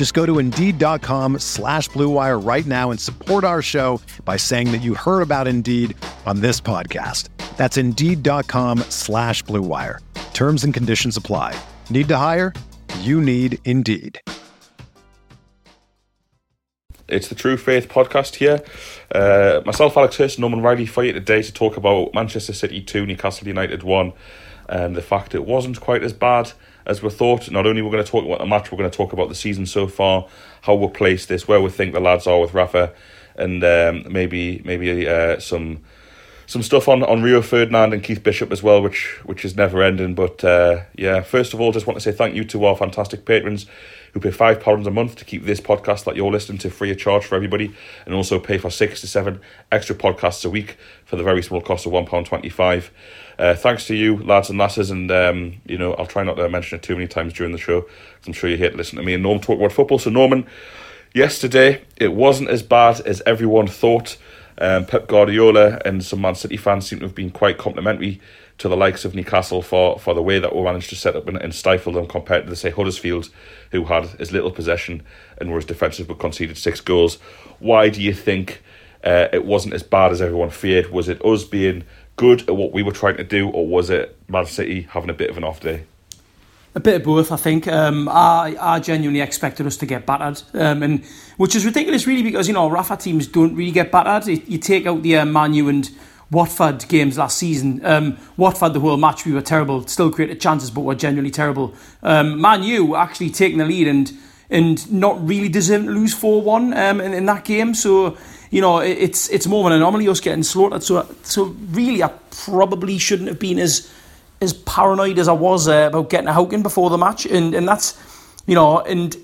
Just go to Indeed.com slash BlueWire right now and support our show by saying that you heard about Indeed on this podcast. That's Indeed.com slash BlueWire. Terms and conditions apply. Need to hire? You need Indeed. It's the True Faith podcast here. Uh, myself, Alex Hurst, Norman Riley for you today to talk about Manchester City 2, Newcastle United 1, and the fact it wasn't quite as bad as we thought. Not only we're going to talk about the match, we're going to talk about the season so far, how we'll place this, where we think the lads are with Rafa, and um, maybe maybe uh, some some stuff on, on Rio Ferdinand and Keith Bishop as well, which which is never ending. But uh, yeah, first of all, just want to say thank you to our fantastic patrons who pay five pounds a month to keep this podcast that you're listening to free of charge for everybody, and also pay for six to seven extra podcasts a week for the very small cost of one pound twenty five. Uh, thanks to you, lads and lasses, and um, you know I'll try not to mention it too many times during the show. I'm sure you hate to listen to me and Norm talk about football. So Norman, yesterday it wasn't as bad as everyone thought. Um, Pep Guardiola and some Man City fans seem to have been quite complimentary to the likes of Newcastle for, for the way that we managed to set up and, and stifle them compared to, say, Huddersfield, who had as little possession and were as defensive but conceded six goals. Why do you think uh, it wasn't as bad as everyone feared? Was it us being good at what we were trying to do, or was it Man City having a bit of an off day? A bit of both, I think. Um, I, I genuinely expected us to get battered, um, and which is ridiculous, really, because you know Rafa teams don't really get battered. You take out the uh, Manu and Watford games last season. Um, Watford, the whole match, we were terrible. Still created chances, but were genuinely terrible. Um, Man U actually taking the lead and and not really deserving to lose four one um, in, in that game. So you know it's it's more of an anomaly us getting slaughtered. So so really, I probably shouldn't have been as as paranoid as I was uh, about getting a Hauken before the match, and and that's you know, and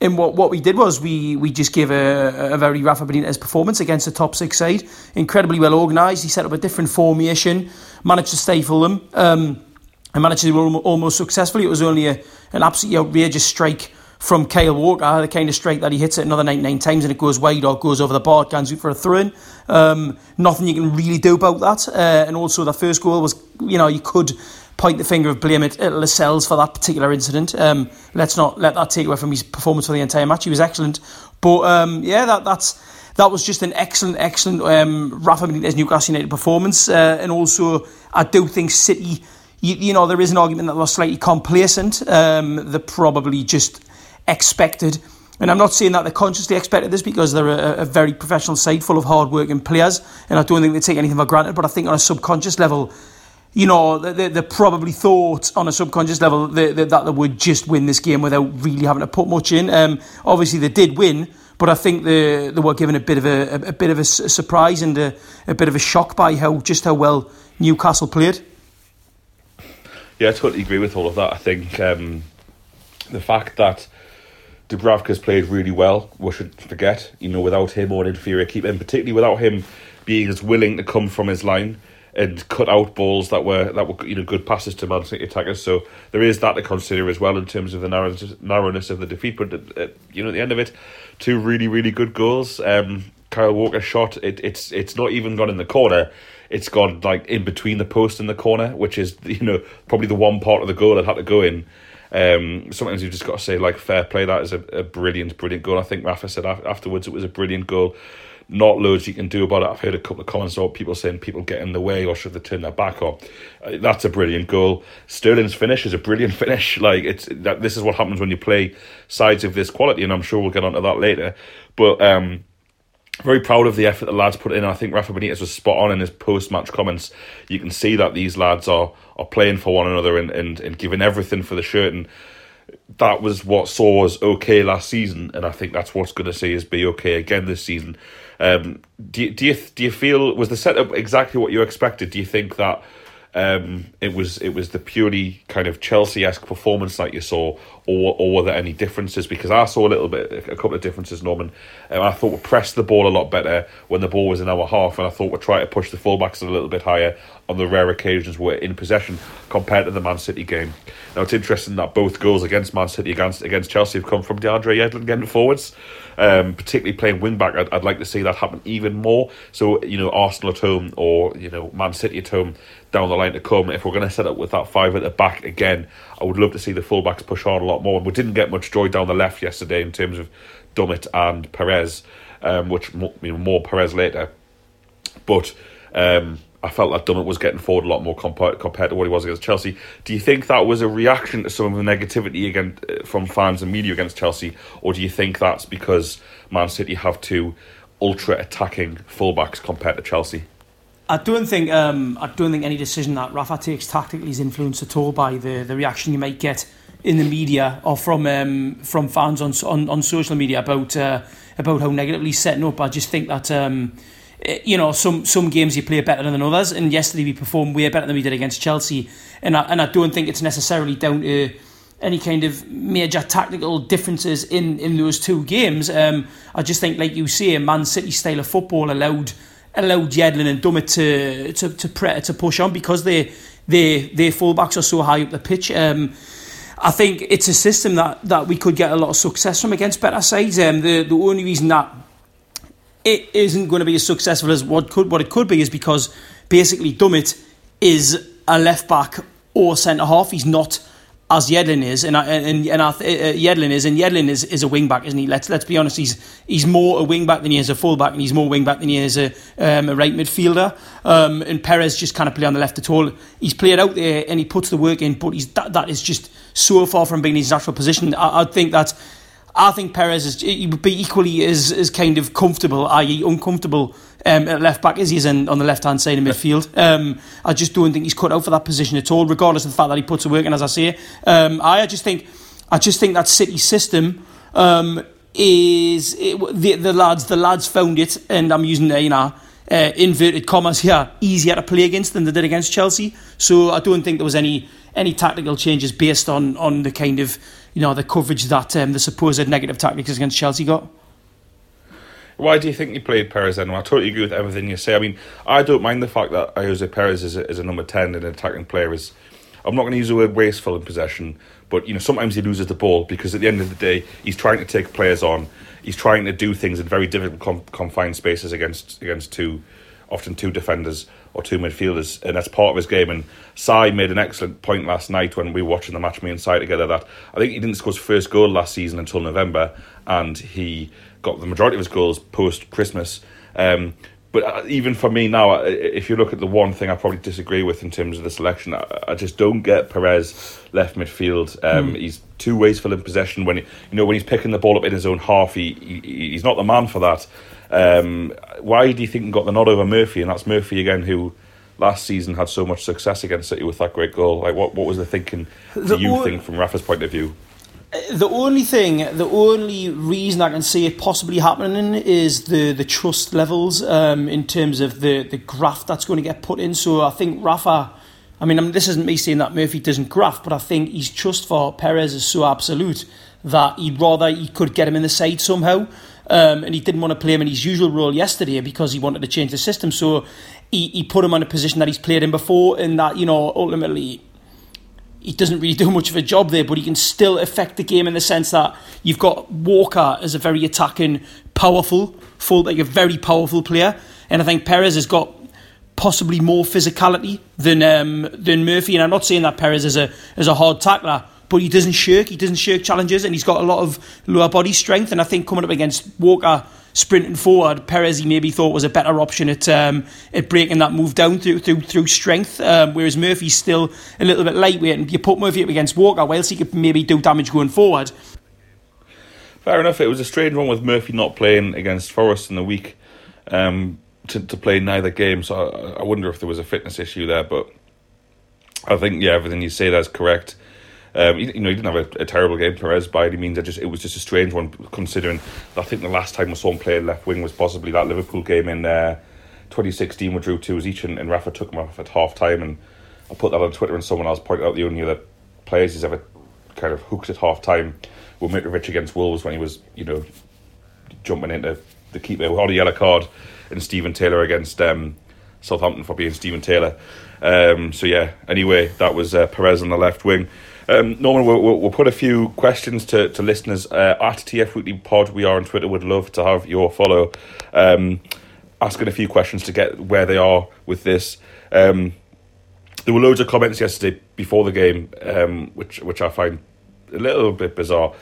and what what we did was we we just gave a, a very Rafa Benitez performance against the top six side, incredibly well organised. He set up a different formation, managed to stifle them, um, and managed to almost successfully. It was only a, an absolutely outrageous strike from Kyle Walker, the kind of strike that he hits it another 99 times and it goes wide or goes over the bar, can't for a throw in. Um, nothing you can really do about that. Uh, and also, the first goal was, you know, you could point the finger of blame at, at Lascelles for that particular incident. Um, let's not let that take away from his performance for the entire match. He was excellent, but um, yeah, that that's that was just an excellent, excellent um, Rafa Benitez Newcastle United performance, uh, and also I do think City. You, you, know, there is an argument that they're slightly complacent. Um, they probably just expected. And I'm not saying that they consciously expected this because they're a, a very professional side full of hard-working players, and I don't think they take anything for granted. But I think on a subconscious level, you know, they, they probably thought on a subconscious level that, that they would just win this game without really having to put much in. Um, obviously, they did win, but I think they, they were given a bit of a, a, a bit of a surprise and a, a bit of a shock by how just how well Newcastle played. Yeah, I totally agree with all of that. I think um, the fact that Dubravka's played really well, we should forget, you know, without him or an inferior keeper, and particularly without him being as willing to come from his line and cut out balls that were that were you know good passes to Man City attackers. So there is that to consider as well in terms of the narrowness, of the defeat. But uh, you know, at the end of it, two really really good goals. Um, Kyle Walker shot it. It's it's not even gone in the corner. It's gone like in between the post and the corner, which is you know probably the one part of the goal that had to go in. Um, sometimes you've just got to say like fair play. That is a, a brilliant, brilliant goal. I think Rafa said afterwards it was a brilliant goal not loads you can do about it. I've heard a couple of comments about people saying people get in the way or should they turn their back on. Uh, that's a brilliant goal. Sterling's finish is a brilliant finish. Like it's that this is what happens when you play sides of this quality, and I'm sure we'll get onto that later. But um, very proud of the effort the lads put in. I think Rafa Benitez was spot on in his post match comments. You can see that these lads are are playing for one another and, and, and giving everything for the shirt. And that was what saw us okay last season. And I think that's what's going to see us be okay again this season. Um, do, do, you, do you feel, was the setup exactly what you expected? Do you think that um, it was it was the purely kind of Chelsea esque performance that you saw, or or were there any differences? Because I saw a little bit, a couple of differences. Norman, um, I thought we pressed the ball a lot better when the ball was in our half, and I thought we tried to push the fullbacks a little bit higher on the rare occasions we're in possession compared to the Man City game. Now it's interesting that both goals against Man City against against Chelsea have come from DeAndre Yedlin getting forwards um, particularly playing wing back. I'd, I'd like to see that happen even more. So you know, Arsenal at home or you know Man City at home down the line to come. If we're going to set up with that five at the back again, I would love to see the fullbacks push on a lot more. And we didn't get much joy down the left yesterday in terms of Dummett and Perez, um, which you know more Perez later, but. Um, I felt that Dummett was getting forward a lot more compared, compared to what he was against Chelsea. Do you think that was a reaction to some of the negativity again uh, from fans and media against Chelsea, or do you think that's because Man City have two ultra attacking fullbacks compared to Chelsea? I don't think um, I don't think any decision that Rafa takes tactically is influenced at all by the, the reaction you might get in the media or from um, from fans on, on on social media about uh, about how negatively setting up. I just think that. Um, Eh, you know, some some games you play better than others, and yesterday we performed way better than we did against Chelsea, and I, and I don't think it's necessarily down to any kind of major tactical differences in, in those two games. Um, I just think, like you say, Man City style of football allowed allowed Yedlin and Dummett to to to, pre- to push on because they they their fullbacks are so high up the pitch. Um, I think it's a system that, that we could get a lot of success from against better sides. Um, the the only reason that it isn't going to be as successful as what could what it could be is because basically Dummett is a left back or centre half. He's not as Yedlin is, and and and uh, Yedlin is, and Yedlin is, is a wing back, isn't he? Let's let's be honest. He's he's more a wing back than he is a full back, and he's more wing back than he is a um, a right midfielder. Um, and Perez just kind of play on the left at all. He's played out there and he puts the work in, but he's that, that is just so far from being his natural position. I, I think that I think Perez is he would be equally as, as kind of comfortable, i.e., uncomfortable um, at left back as he is in, on the left hand side of midfield. Um, I just don't think he's cut out for that position at all, regardless of the fact that he puts a work in. As I say, um, I just think I just think that City system um, is it, the the lads the lads found it, and I'm using you know. Uh, inverted commas here, easier to play against than they did against Chelsea. So I don't think there was any any tactical changes based on on the kind of you know the coverage that um, the supposed negative tactics against Chelsea got. Why do you think you played Perez then? I totally agree with everything you say. I mean, I don't mind the fact that Ayoze Perez is a, is a number 10 and an attacking player. Is I'm not going to use the word wasteful in possession, but you know sometimes he loses the ball because at the end of the day he's trying to take players on. He's trying to do things in very difficult confined spaces against against two, often two defenders or two midfielders, and that's part of his game. And Sai made an excellent point last night when we were watching the match, me and Sai together, that I think he didn't score his first goal last season until November, and he got the majority of his goals post Christmas. Um, but uh, even for me now, if you look at the one thing I probably disagree with in terms of the selection, I, I just don't get Perez left midfield. Um, mm. He's too wasteful in possession when he, you know when he's picking the ball up in his own half. He, he he's not the man for that. Um, why do you think he got the nod over Murphy? And that's Murphy again, who last season had so much success against City with that great goal. Like, what what was the thinking? Do you o- think from Rafa's point of view? The only thing, the only reason I can see it possibly happening is the, the trust levels um, in terms of the, the graft that's going to get put in. So I think Rafa, I mean, I mean, this isn't me saying that Murphy doesn't graft, but I think his trust for Perez is so absolute that he'd rather he could get him in the side somehow. Um, and he didn't want to play him in his usual role yesterday because he wanted to change the system. So he, he put him on a position that he's played in before, and that you know ultimately he doesn't really do much of a job there, but he can still affect the game in the sense that you've got Walker as a very attacking, powerful, full like a very powerful player, and I think Perez has got possibly more physicality than um, than Murphy. And I'm not saying that Perez is a is a hard tackler, but he doesn't shirk. He doesn't shirk challenges, and he's got a lot of lower body strength. And I think coming up against Walker sprinting forward, Perez he maybe thought was a better option at um, at breaking that move down through through through strength. Um, whereas Murphy's still a little bit lightweight, and you put Murphy up against Walker, whilst he could maybe do damage going forward. Fair enough. It was a strange one with Murphy not playing against Forest in the week. um, to to play neither game. So I, I wonder if there was a fitness issue there, but I think yeah, everything you say is correct. Um, you, you, know, he didn't have a, a, terrible game, Perez, by any means. I just it was just a strange one, considering I think the last time I saw him play left wing was possibly that Liverpool game in uh, 2016, we drew two as each, and, and Rafa took him off at half time. And I put that on Twitter, and someone else pointed out the only other players he's ever kind of hooked at half time were Mitrovic against Wolves when he was, you know, jumping into the keeper with on a yellow card, and Steven Taylor against um, Southampton for being Steven Taylor. Um, so yeah, anyway, that was uh, Perez on the left wing. Um, Norman, we'll, we'll, we'll, put a few questions to, to listeners uh, at TF Weekly Pod. We are on Twitter. Would love to have your follow. Um, asking a few questions to get where they are with this. Um, there were loads of comments yesterday before the game, um, which which I find a little bit bizarre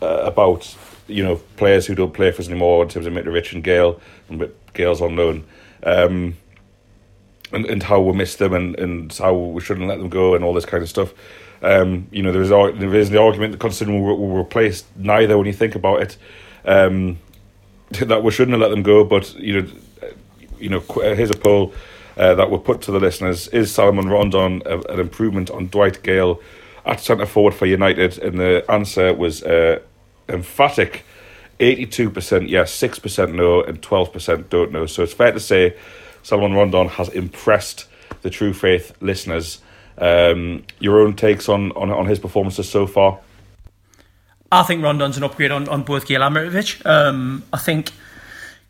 uh, about you know players who don't play for us anymore in terms of Mitrovic and Gayle, and Gayle's on loan. Um, and, and how we miss them and, and how we shouldn't let them go and all this kind of stuff. Um, you know, there is there is the argument that considering we will replace neither when you think about it, um, that we shouldn't have let them go. But you know, you know, here's a poll uh, that we put to the listeners: Is Salomon Rondon a, an improvement on Dwight Gayle at centre forward for United? And the answer was uh, emphatic. 82% yes, 6% no, and 12% don't know. So it's fair to say Salomon Rondon has impressed the True Faith listeners. Um, your own takes on, on, on his performances so far? I think Rondon's an upgrade on, on both Gayle and Mitrovic. Um, I think,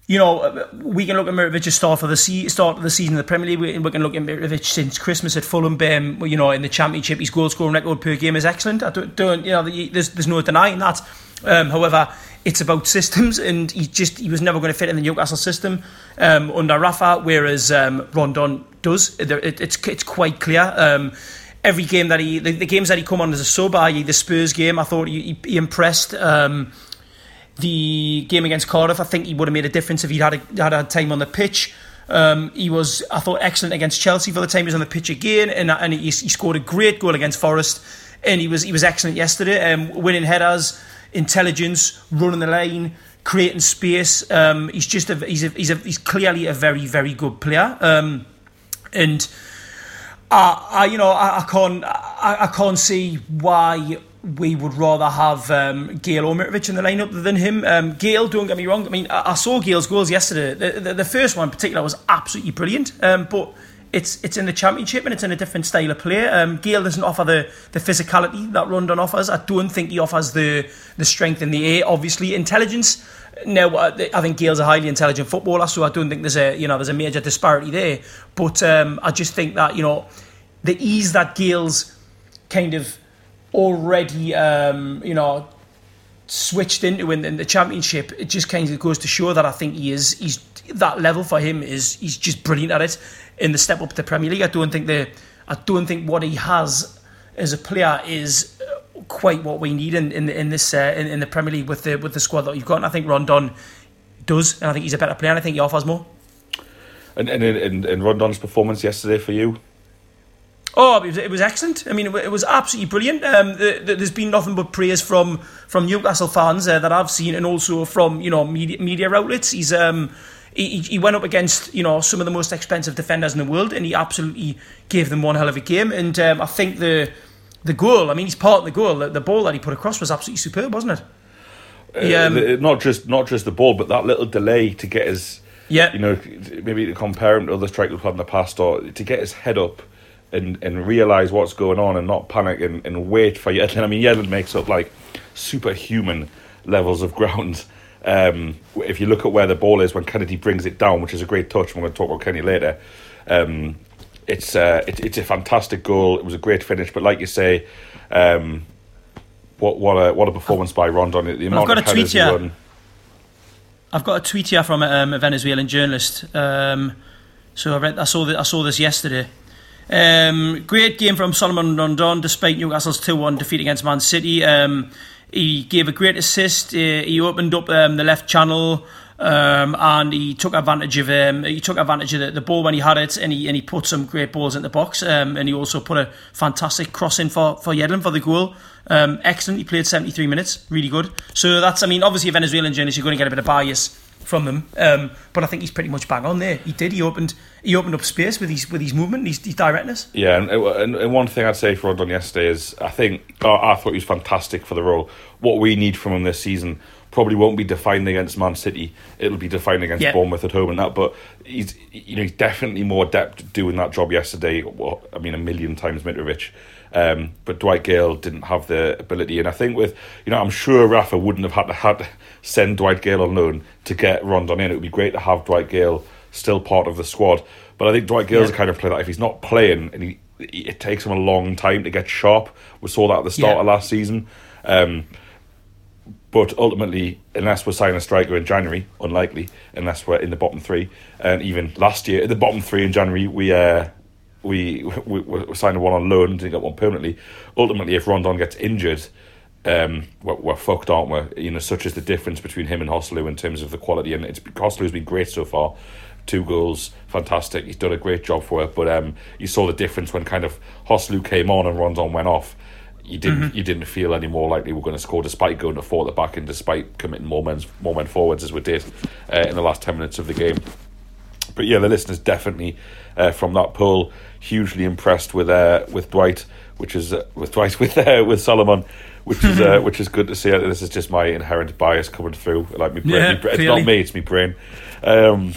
you know, we can look at Mitrovic's start for the se- start of the season in the Premier League. We, we can look at Mitrovic since Christmas at Fulham. Um, you know, in the Championship, his goal scoring record per game is excellent. I don't, don't you know, there's, there's no denying that. Um, however, it's about systems, and he just he was never going to fit in the Newcastle system um, under Rafa, whereas um, Rondon does. It, it, it's it's quite clear. Um, every game that he, the, the, games that he come on as a sub, i.e. the Spurs game, I thought he, he, impressed. Um, the game against Cardiff, I think he would have made a difference if he'd had a, had time on the pitch. Um, he was, I thought, excellent against Chelsea for the time he was on the pitch again, and, and he, he scored a great goal against Forest, and he was he was excellent yesterday, um, winning headers intelligence, running the lane, creating space. Um, he's just a, he's a, he's a, he's clearly a very very good player. Um, and I, I you know I, I can't I, I can't see why we would rather have um, Gayle or in the lineup than him. Um, Gayle, don't get me wrong. I mean, I, I saw Gayle's goals yesterday. The, the, the, first one in particular was absolutely brilliant. Um, but it's it's in the championship and it's in a different style of play. Um, doesn't offer the, the physicality that Rondon offers. I don't think he offers the the strength in the air. Obviously, intelligence. No, I think Gayle's a highly intelligent footballer, so I don't think there's a you know there's a major disparity there. But um, I just think that you know the ease that Gayle's kind of already um, you know switched into in, in the championship, it just kind of goes to show that I think he is he's that level for him is he's just brilliant at it in the step up to Premier League. I don't think the I don't think what he has as a player is quite what we need in in, in this uh, in, in, the Premier League with the with the squad that you've got. And I think Rondon does, and I think he's a better player. and I think he offers more. And and in, in Rondon's performance yesterday for you. Oh, it was, it was excellent. I mean, it, was absolutely brilliant. Um, the, the, there's been nothing but praise from from Newcastle fans uh, that I've seen, and also from you know media, media outlets. He's um, he, he went up against you know some of the most expensive defenders in the world, and he absolutely gave them one hell of a game. And um, I think the the goal, I mean, he's part of the goal. The, the ball that he put across was absolutely superb, wasn't it? He, uh, um, not just not just the ball, but that little delay to get his yeah, you know, maybe to compare him to other strikers we've had in the past, or to get his head up and and realize what's going on and not panic and, and wait for Yedlin. I mean, Yedlin makes up like superhuman levels of ground um, if you look at where the ball is when Kenedy brings it down, which is a great touch, we're going to talk about Kenny later. Um, it's uh, it, it's a fantastic goal. It was a great finish, but like you say, um, what what a what a performance by Rondon. The amount I've got of a tweet here. I've got a tweet here from um, a Venezuelan journalist. Um, so I read, I saw that I saw this yesterday. Um, great game from Salomon Rondon, despite Newcastle's two one defeat against Man City. He gave a great assist. Uh, he opened up um, the left channel. Um, and he took advantage of um, he took advantage of the, the, ball when he had it, and he and he put some great balls in the box, um, and he also put a fantastic cross in for for Yedlin for the goal. Um, excellent. He played seventy three minutes, really good. So that's I mean obviously a Venezuelan journalist, you're going to get a bit of bias from them. Um, but I think he's pretty much bang on there. He did. He opened he opened up space with his with his movement, his, his directness. Yeah, and, and, and one thing I'd say for Rondon yesterday is I think oh, I thought he was fantastic for the role. What we need from him this season probably won't be defined against Man City. It'll be defined against yeah. Bournemouth at home and that. But he's you know he's definitely more adept at doing that job yesterday. I mean a million times Mitrovic. Um, but Dwight Gayle didn't have the ability, and I think with you know I'm sure Rafa wouldn't have had to had to send Dwight Gayle on loan to get Rondon in. It would be great to have Dwight Gayle still part of the squad, but I think Dwight Gayle's yeah. the kind of player that if he's not playing and he it takes him a long time to get sharp. We saw that at the start yeah. of last season. Um, but ultimately, unless we're signing a striker in January, unlikely, unless we're in the bottom three. And even last year, in the bottom three in January, we uh, we, we, we signed one on loan, didn't get one permanently. Ultimately, if Rondon gets injured, um, we're, we're, fucked, aren't we? You know, such is the difference between him and Joselu in terms of the quality. And it's Joselu's been great so far. Two goals, fantastic. He's done a great job for it. But um, you saw the difference when kind of Joselu came on and Rondon went off. You didn't mm-hmm. you didn't feel any more likely we're going to score despite going to four at the back and despite committing more men more men forwards as we did uh, in the last ten minutes of the game. But yeah, the listeners definitely uh, from that poll hugely impressed with uh, with Dwight, which is uh, with Dwight with uh, with Salomon, which is uh, which is good to see. This is just my inherent bias coming through. Like me, brain, yeah, me, it's not me, it's me brain. Um,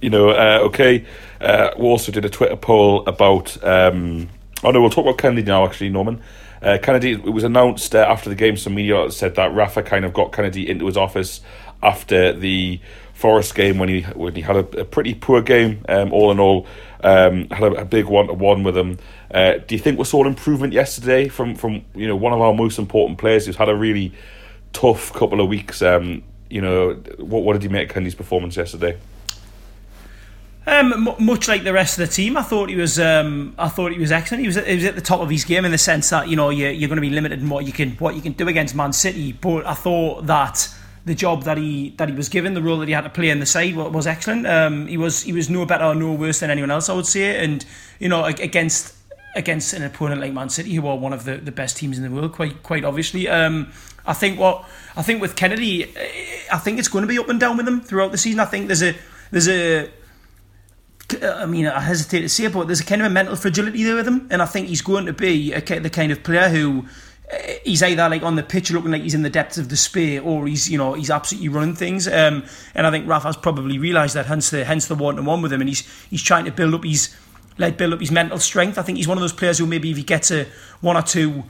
you know, uh, okay. Uh, we also did a Twitter poll about. Um, oh no, we'll talk about Kenedy now. Actually, Norman. Uh, Kenedy, it was announced uh, after the game. Some media said that Rafa kind of got Kenedy into his office after the Forest game when he when he had a, a pretty poor game. Um, all in all, um, had a, a big one to one with him. Uh, do you think we saw an improvement yesterday from from you know one of our most important players who's had a really tough couple of weeks? Um, you know, what what did you make of Kenny's performance yesterday? Um, much like the rest of the team, I thought he was. Um, I thought he was excellent. He was. He was at the top of his game in the sense that you know you're, you're going to be limited in what you can what you can do against Man City. But I thought that the job that he that he was given, the role that he had to play in the side was excellent. Um, he was he was no better or no worse than anyone else, I would say. And you know, against against an opponent like Man City, who are one of the, the best teams in the world, quite quite obviously. Um, I think what I think with Kenedy, I think it's going to be up and down with him throughout the season. I think there's a there's a I mean, I hesitate to say it, but there's a kind of a mental fragility there with him, and I think he's going to be a, the kind of player who he's either like on the pitch looking like he's in the depths of despair or he's you know he's absolutely running things. Um, and I think Rafa's probably realised that hence the hence the one to one with him. And he's he's trying to build up his like build up his mental strength. I think he's one of those players who maybe if he gets a one or two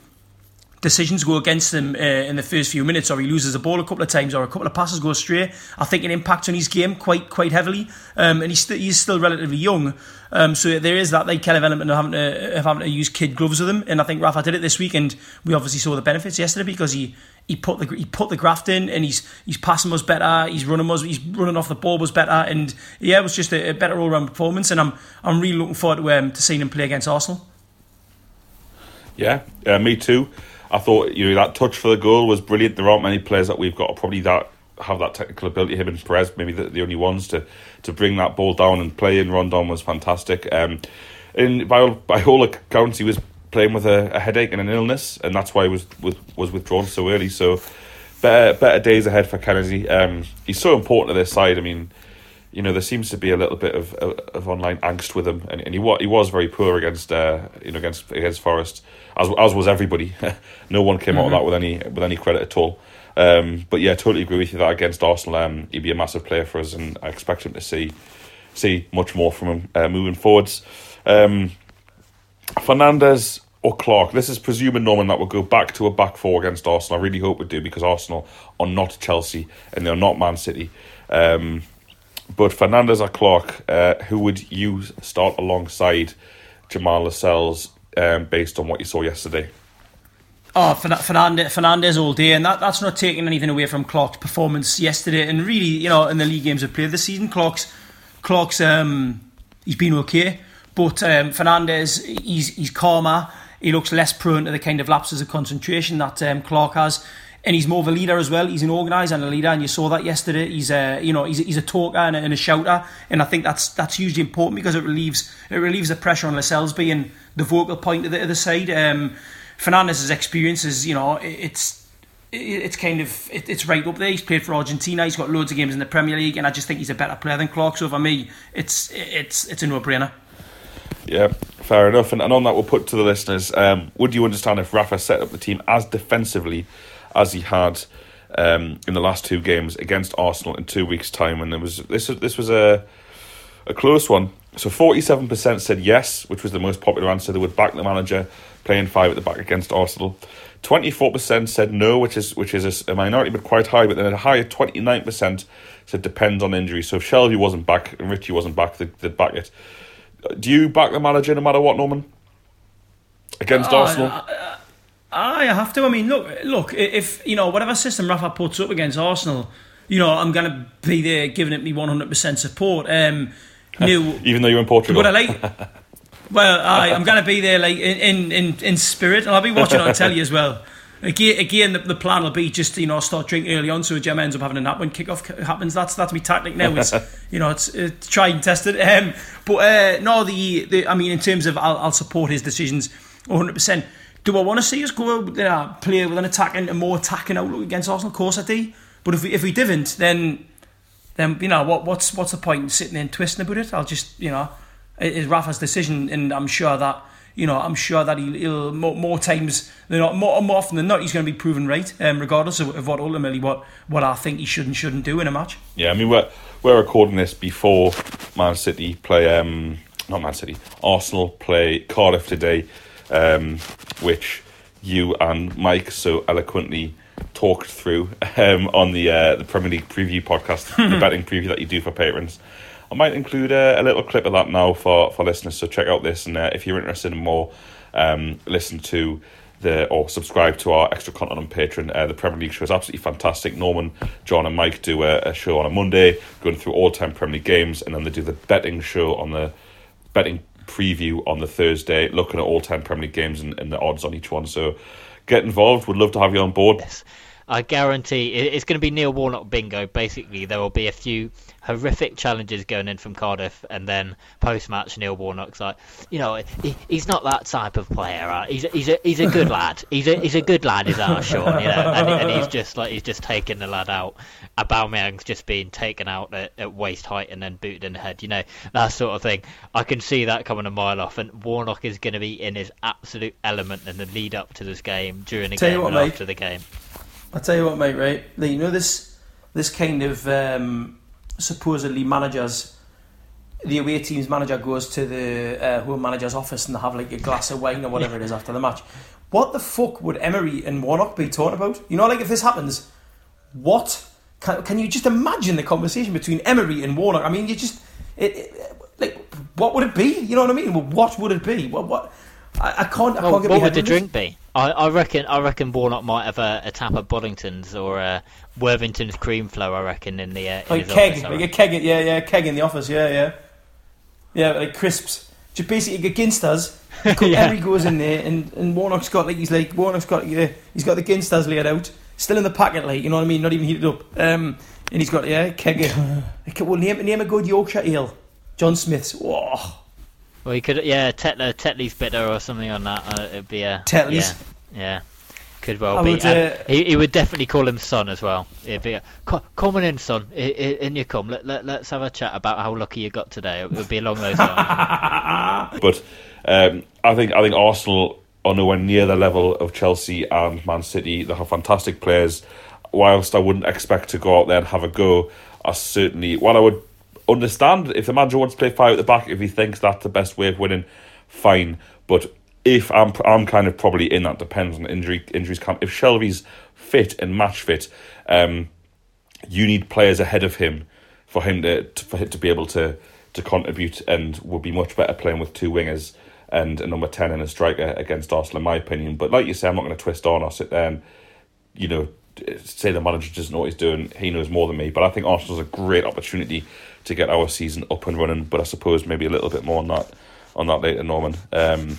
decisions go against him uh, in the first few minutes, or he loses a ball a couple of times, or a couple of passes go astray, I think it impacts on his game quite quite heavily. Um, and he's st- he's still relatively young, um, so there is that like kind of element of having to of having to use kid gloves with him. And I think Rafa did it this week, and we obviously saw the benefits yesterday because he. He put the he put the graft in, and he's he's passing us better. He's running was he's running off the ball was better, and yeah, it was just a, a better all round performance. And I'm I'm really looking forward to um, to seeing him play against Arsenal. Yeah, uh, me too. I thought you know that touch for the goal was brilliant. There aren't many players that we've got probably that have that technical ability. Him and Perez, maybe the, the only ones to to bring that ball down and play in Rondon was fantastic. Um, in by all, by all accounts, he was playing with a, a, headache and an illness, and that's why he was was, was withdrawn so early. So better better days ahead for Kenedy. Um, he's so important to this side. I mean, you know, there seems to be a little bit of of, of online angst with him, and, and he was he was very poor against uh, you know against against Forest as as was everybody. no one came mm-hmm. out of mm-hmm. that with any with any credit at all. Um, but yeah, totally agree with you that against Arsenal, um, he'd be a massive player for us, and I expect him to see see much more from him uh, moving forwards. Um, Fernandez or Clark. This is presuming Norman that we'll go back to a back four against Arsenal. I really hope we do because Arsenal are not Chelsea and they're not Man City. Um, but Fernandez or Clark, uh, who would you start alongside Jamal Lascelles um, based on what you saw yesterday? Oh, Fernandez, Fernandez all day, and that, that's not taking anything away from Clark's performance yesterday. And really, you know, in the league games we've played this season, Clark's, Clark's, um, he's been okay, but um, Fernandez, he's he's calmer. He looks less prone to the kind of lapses of concentration that um, Clark has and he's more of a leader as well. He's an organizer and a leader, and you saw that yesterday. He's a you know he's a, he's a talker and a, and a shouter, and I think that's that's hugely important because it relieves it relieves the pressure on Lascelles being the vocal point of the other side. Um, Fernandez's experience is you know it's it's kind of it's right up there. He's played for Argentina. He's got loads of games in the Premier League, and I just think he's a better player than Clark. So for me, it's it's it's a no brainer. Yeah, fair enough. And, and on that, we'll put to the listeners: um, Would you understand if Rafa set up the team as defensively as he had um, in the last two games against Arsenal in two weeks' time? And there was this this was a a close one. So forty-seven percent said yes, which was the most popular answer. They would back the manager playing five at the back against Arsenal. Twenty-four percent said no, which is which is a minority but quite high. But then a higher twenty-nine percent said depends on injury. So if Shelvey wasn't back and Richie wasn't back, they'd, they'd back it. Do you back the manager no matter what, Norman? Against Oh, Arsenal? I, I, I have to. I mean, look, look. If you know whatever system Rafa puts up against Arsenal, you know I'm going to be there giving it me 100 percent support. Um, new, Even though you're in Portugal. Would I like? Well, I, I'm going to be there like in, in, in spirit, and I'll be watching on telly as well. Again, again, the, the plan will be just you know start drinking early on, so Gemma ends up having a nap when kickoff happens. That's that's my tactic now. It's you know it's, it's try and test it. Um, but uh, no, the, the I mean in terms of I'll, I'll support his decisions 100. percent Do I want to see us go you know, play with an attacking a more attacking outlook against Arsenal? Of course I do. But if we, if we didn't, then then you know what what's what's the point in sitting there and twisting about it? I'll just you know it is Rafa's decision, and I'm sure that you know I'm sure that he'll, he'll more, more times than not more, more often than not he's going to be proven right, um, regardless of, of what ultimately what what I think he should and shouldn't do in a match. Yeah, I mean we're we're recording this before Man City play um not Man City Arsenal play Cardiff today, um, which you and Mike so eloquently talked through um, on the uh, the Premier League preview podcast, the betting preview that you do for patrons. I might include a, a little clip of that now for, for listeners. So check out this, and uh, if you're interested in more, um, listen to the or subscribe to our extra content on Patreon. Uh, the Premier League show is absolutely fantastic. Norman, John, and Mike do a, a show on a Monday, going through all time Premier League games, and then they do the betting show on the betting preview on the Thursday, looking at all time Premier League games and, and the odds on each one. So get involved. Would love to have you on board. I guarantee it's going to be Neil Warnock bingo. Basically, there will be a few horrific challenges going in from Cardiff, and then post-match Neil Warnock's like, you know, he, he's not that type of player. uh, He's a, he's a he's a good lad. He's a he's a good lad. Is our Sean, you know, and, and he's just like he's just taking the lad out. Aubameyang's just being taken out at, at waist height and then booted in the head. You know that sort of thing. I can see that coming a mile off, and Warnock is going to be in his absolute element in the lead up to this game, during the Tell game, and mate. after the game. I tell you what, mate. Right, you know this this kind of um, supposedly managers. The away team's manager goes to the uh, home manager's office and they have like a glass of wine or whatever it is after the match. What the fuck would Emery and Warnock be talking about? You know, like if this happens, what can, can you just imagine the conversation between Emery and Warnock? I mean, you just it, it, like what would it be? You know what I mean? Well, what would it be? What what? I, I can't. I Well, can't get what would the drink be? I, I reckon. I reckon Warnock might have a, a tap of Boddington's or a Worthington's Creamflow. I reckon in the uh, in Like his keg, office, like a keg, yeah, yeah, keg in the office, yeah, yeah, yeah, like crisps. Just basically get Ginsters. Yeah. Emery goes in there, and, and Warnock's got like he's like Warnock's got yeah, he's got the Ginsters laid out, still in the packet, like you know what I mean, not even heated up. Um, and he's got yeah, keg. well, name name a good Yorkshire ale. John Smith's. Whoa, Well, you could, yeah, Tetler, Tetley's bitter or something on that. Uh, it'd be a Tetley's? Yeah, yeah, could well I be. would, uh, he, he would definitely call him son as well. It'd be a, come on in, son. I- I- In you come. Let, let let's have a chat about how lucky you got today. It would be along those lines. But um, I think I think Arsenal are nowhere near the level of Chelsea and Man City. They have fantastic players. Whilst I wouldn't expect to go out there and have a go, I certainly while I would understand if the manager wants to play five at the back, if he thinks that's the best way of winning, fine. But if I'm I'm kind of probably in that depends on injury injuries come. If Shelvey's fit and match fit, um, you need players ahead of him for him to, to for him to be able to to contribute and would be much better playing with two wingers and a number ten and a striker against Arsenal in my opinion. But like you say, I'm not going to twist on or sit there and you know say the manager doesn't know what he's doing. He knows more than me. But I think Arsenal's a great opportunity to get our season up and running. But I suppose maybe a little bit more on that on that later, Norman. Um,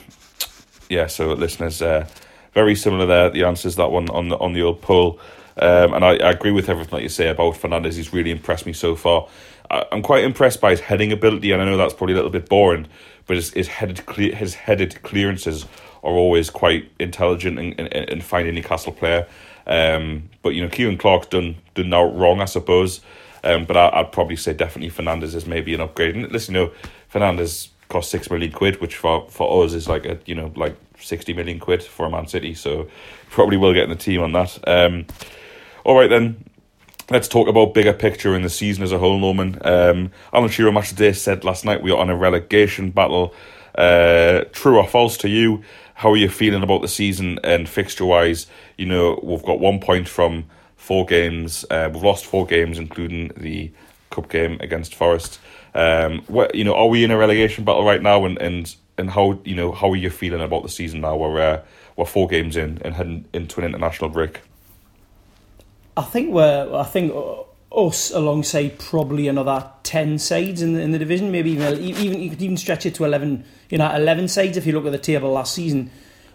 yeah, so listeners, uh, very similar there. The answers that one on the on the old poll, um, and I, I agree with everything that you say about Fernandez. He's really impressed me so far. I, I'm quite impressed by his heading ability, and I know that's probably a little bit boring, but his his headed his headed clearances are always quite intelligent and, and, and finding Newcastle player. Um, but you know, Ciaran Clark's done done now wrong, I suppose. Um, but I, would probably say definitely Fernandez is maybe an upgrade. And listen, you know, Fernandez cost six million quid, which for for us is like a you know like sixty million quid for Man City. So probably will get in the team on that. Um, all right then. Let's talk about bigger picture in the season as a whole, Norman. Um, Alan Shearer Match said last night we are on a relegation battle. Uh, true or false to you? How are you feeling about the season and fixture wise? You know, we've got one point from four games. Uh, we've lost four games, including the cup game against Forest. Um, what you know, are we in a relegation battle right now? And and and how you know how are you feeling about the season now? We're uh, we're four games in and heading into an international break. I think we're. I think us alongside probably another ten sides in the, in the division. Maybe even even you could even stretch it to eleven. You know, eleven sides if you look at the table last season.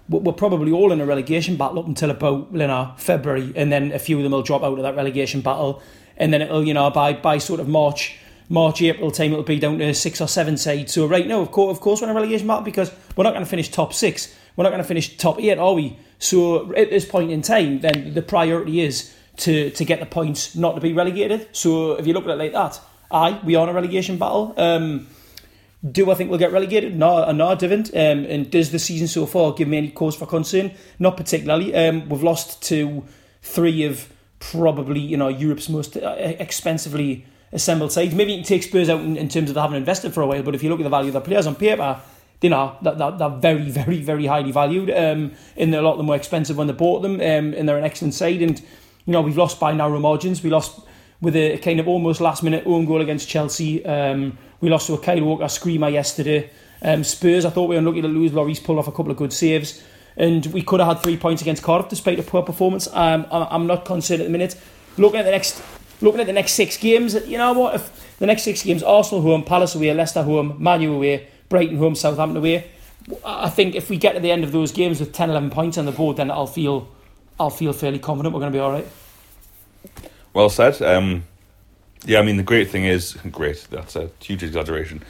We're probably all in a relegation battle up until about you know February, and then a few of them will drop out of that relegation battle, and then it'll you know by by sort of March. March, April time, it'll be down to six or seven sides. So right now, of course, of course, we're in a relegation battle because we're not going to finish top six. We're not going to finish top eight, are we? So at this point in time, then the priority is to to get the points, not to be relegated. So if you look at it like that, aye, we are in a relegation battle. Um, do I think we'll get relegated? No, no, I didn't. Um, and does the season so far give me any cause for concern? Not particularly. Um, we've lost to three of probably you know Europe's most uh, expensively assembled sides. Maybe you can take Spurs out in, in terms of they haven't invested for a while, but if you look at the value of the players on paper, know they're, they're very, very, very highly valued. Um, and a lot of them were expensive when they bought them. Um, and they're an excellent side. And you know, we've lost by narrow margins. We lost with a kind of almost last minute own goal against Chelsea. Um, we lost to a Kyle Walker screamer yesterday. Um, Spurs, I thought we were unlucky to lose. Lloris pulled off a couple of good saves. And we could have had three points against Cardiff despite a poor performance. Um, I'm not concerned at the minute. Looking at the next looking at the next six games, you know what? If the next six games, Arsenal home, Palace away, Leicester home, Manu away, Brighton home, Southampton away. I think if we get to the end of those games with 10, 11 points on the board, then I'll feel I'll feel fairly confident we're going to be all right. Well said. Um, yeah, I mean the great thing is great. That's a huge exaggeration.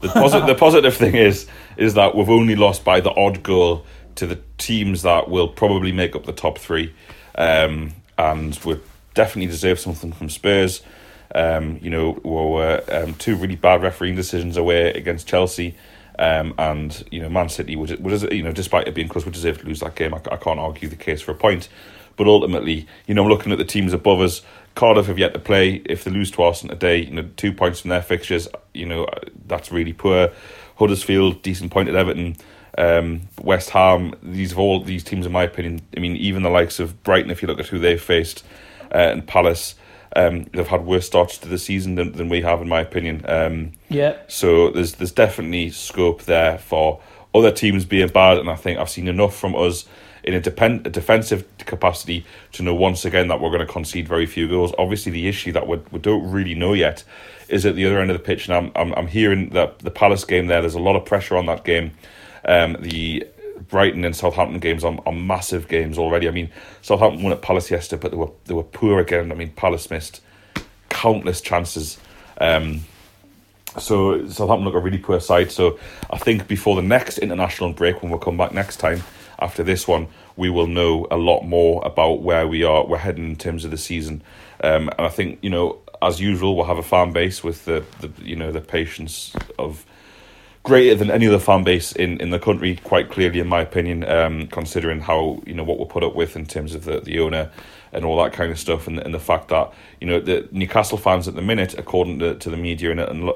The, the positive thing is is that we've only lost by the odd goal to the teams that will probably make up the top three, um, and we definitely deserve something from Spurs. Um, you know, we were um, two really bad refereeing decisions away against Chelsea. Um, and you know, Man City would, would you know, despite it being close, would deserve to lose that game. I, I can't argue the case for a point. But ultimately, you know, looking at the teams above us, Cardiff have yet to play. If they lose to Arsenal today, you know, two points from their fixtures, you know, that's really poor. Huddersfield, decent point at Everton. Um, West Ham, these have all these teams, in my opinion. I mean, even the likes of Brighton, if you look at who they've faced, uh, and Palace, um, they've had worse starts to the season than, than we have, in my opinion. Um, yeah. So there's there's definitely scope there for other teams being bad, and I think I've seen enough from us in a, depend, a defensive capacity to know once again that we're going to concede very few goals. Obviously, the issue that we, we don't really know yet is at the other end of the pitch, and I'm I'm, I'm hearing that the Palace game there. There's a lot of pressure on that game. Um, the Brighton and Southampton games are, are massive games already. I mean, Southampton won at Palace yesterday, but they were they were poor again. I mean, Palace missed countless chances. Um, so Southampton look a really poor side. So I think before the next international break, when we'll come back next time after this one, we will know a lot more about where we are. We're heading in terms of the season, um, and I think you know, as usual, we'll have a fan base with the, the you know the patience of greater than any other fan base in, in the country, quite clearly, in my opinion, um, considering how, you know, what we're put up with in terms of the, the owner and all that kind of stuff, and, and the fact that, you know, the Newcastle fans at the minute, according to, to the media and, and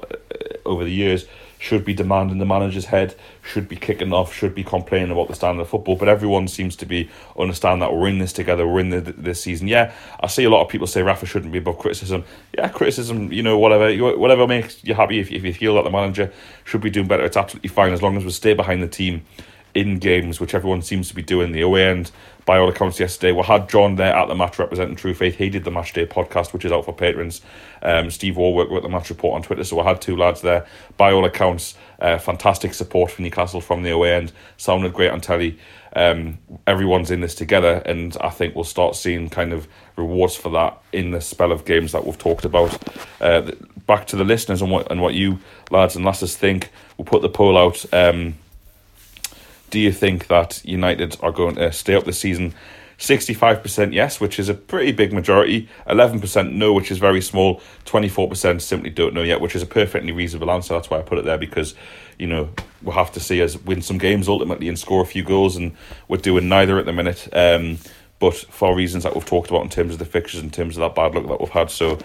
over the years, should be demanding the manager's head, should be kicking off, should be complaining about the standard of football. But everyone seems to be understand that we're in this together, we're in the, this season. Yeah, I see a lot of people say Rafa shouldn't be above criticism. Yeah, criticism, you know, whatever, whatever makes you happy. If, if you feel that the manager should be doing better, it's absolutely fine as long as we stay behind the team in games, which everyone seems to be doing. The away end, by all accounts, yesterday we had John there at the match representing True Faith. He did the match day podcast, which is out for patrons. Um, Steve Warwick wrote the match report on Twitter, so I had two lads there. By all accounts, uh, fantastic support from Newcastle from the away end. Sounded great on telly. Um, everyone's in this together, and I think we'll start seeing kind of rewards for that in the spell of games that we've talked about. Uh, back to the listeners and what and what you lads and lasses think. We'll put the poll out. Um, do you think that United are going to stay up this season? 65% yes, which is a pretty big majority, 11% no, which is very small, 24% simply don't know yet, which is a perfectly reasonable answer. That's why I put it there because, you know, we'll have to see us win some games ultimately and score a few goals, and we're doing neither at the minute. Um, but for reasons that we've talked about in terms of the fixtures, in terms of that bad luck that we've had. So,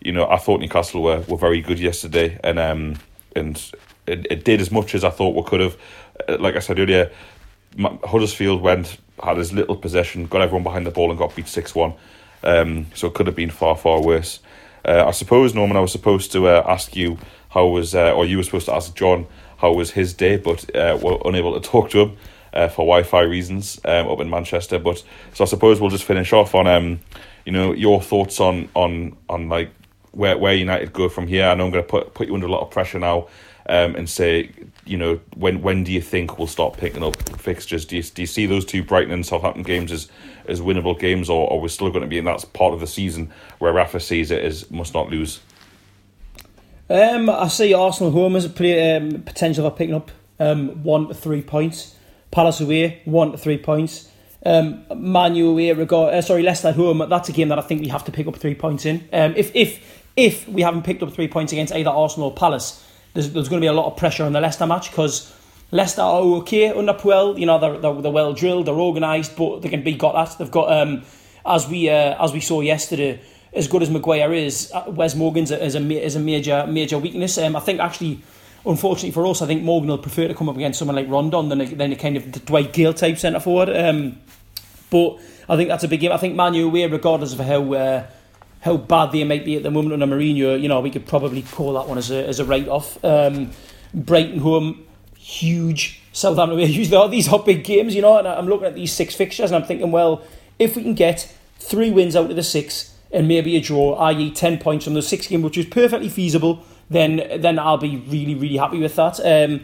you know, I thought Newcastle were, were very good yesterday, and um, and it, it did as much as I thought we could have. Uh, like I said earlier, Huddersfield went had his little possession, got everyone behind the ball, and got beat six one. Um, so it could have been far far worse. Uh, I suppose Norman, I was supposed to uh, ask you how was, uh, or you were supposed to ask John how was his day, but uh, were unable to talk to him uh, for Wi-Fi reasons um, up in Manchester. But so I suppose we'll just finish off on um, you know, your thoughts on on on like where where United go from here. I know I'm going to put put you under a lot of pressure now um, and say, you know, when when do you think we'll start picking up fixtures? Do you, do you see those two Brighton and Southampton games as, as winnable games, or, or we're still going to be in that part of the season where Rafa sees it as must not lose? Um, I see Arsenal home as a play, um, potential for picking up um, one to three points. Palace away, one to three points. Um, Manu away, regard, uh, sorry, Leicester home. That's a game that I think we have to pick up three points in. Um, if if if we haven't picked up three points against either Arsenal or Palace, there's, there's going to be a lot of pressure on the Leicester match because Leicester are okay under Puel. You know, they're, they're, they're well drilled, they're organised, but they can be got at. They've got, um, as we uh, as we saw yesterday, as good as Maguire is, uh, Wes Morgan's is a, is a major major weakness. Um, I think actually, unfortunately for us, I think Morgan will prefer to come up against someone like Rondon than a, than a kind of Dwight Gayle type centre forward. Um, but I think that's a big game. I think Manu away, regardless of how. Uh, how bad they might be at the moment under Mourinho, you know, we could probably call that one as a, as a write-off. Um, Brighton home, huge. Southampton away, huge. These hot big games, you know, and I'm looking at these six fixtures and I'm thinking, well, if we can get three wins out of the six and maybe a draw, i.e. 10 points from the six game, which is perfectly feasible, then then I'll be really, really happy with that. Um,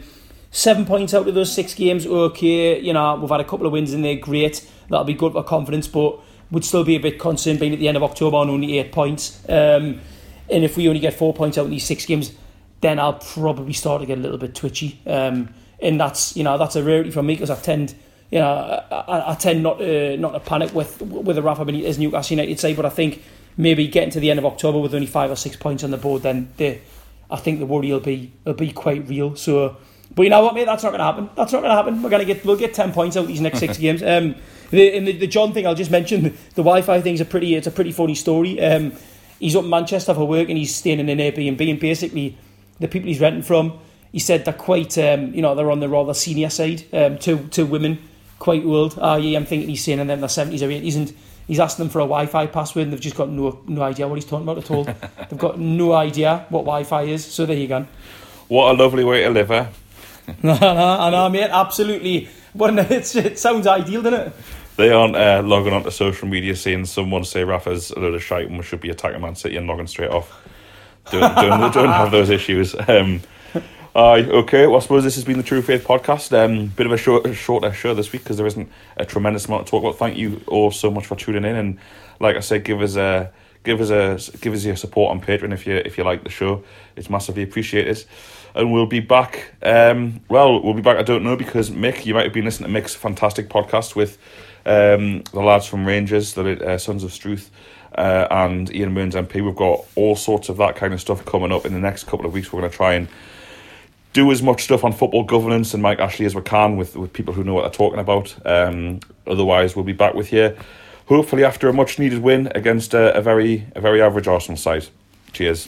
seven points out of those six games, okay, you know, we've had a couple of wins in there, great. That'll be good for confidence, but would still be a bit concerned being at the end of October on only eight points. Um, and if we only get four points out in these six games, then I'll probably start to get a little bit twitchy. Um, and that's you know that's a rarity for me because I tend you know I, I tend not to, not to panic with with a Rafa Benitez Newcastle United side, but I think maybe getting to the end of October with only five or six points on the board, then the I think the worry will be will be quite real. So, but you know what, mate, that's not going to happen. That's not going to happen. We're going to get we'll get ten points out these next six games. Um, the, in the, the John thing, I'll just mention the Wi-Fi thing's a pretty it's a pretty funny story. Um, he's up in Manchester for work and he's staying in an Airbnb and basically the people he's renting from, he said they're quite um, you know they're on the rather senior side. Um, two two women, quite old. Ah, yeah, I'm thinking he's saying in them their seventies or eighties and. He's asking them for a Wi-Fi password and they've just got no no idea what he's talking about at all. they've got no idea what Wi-Fi is. So there you go. What a lovely way to live, eh? no, no, I know, mate. Absolutely. But it's, it sounds ideal, doesn't it? They aren't uh, logging onto social media seeing someone say Rafa's a load of shite and we should be attacking Man City and logging straight off. Don't, don't, don't have those issues. Um, uh, okay, well, I suppose this has been the True Faith podcast. Um, bit of a short, shorter show this week because there isn't a tremendous amount to talk about. Thank you all so much for tuning in, and like I said, give us a give us a give us your support on Patreon if you if you like the show. It's massively appreciated and we'll be back. Um, well, we'll be back. I don't know because Mick, you might have been listening to Mick's fantastic podcast with um, the lads from Rangers, the uh, Sons of Struth, uh, and Ian Mearns MP. We've got all sorts of that kind of stuff coming up in the next couple of weeks. We're going to try and do as much stuff on football governance and Mike Ashley as we can with, with people who know what they're talking about. Um, otherwise, we'll be back with you hopefully after a much needed win against a, a very a very average Arsenal side. Cheers.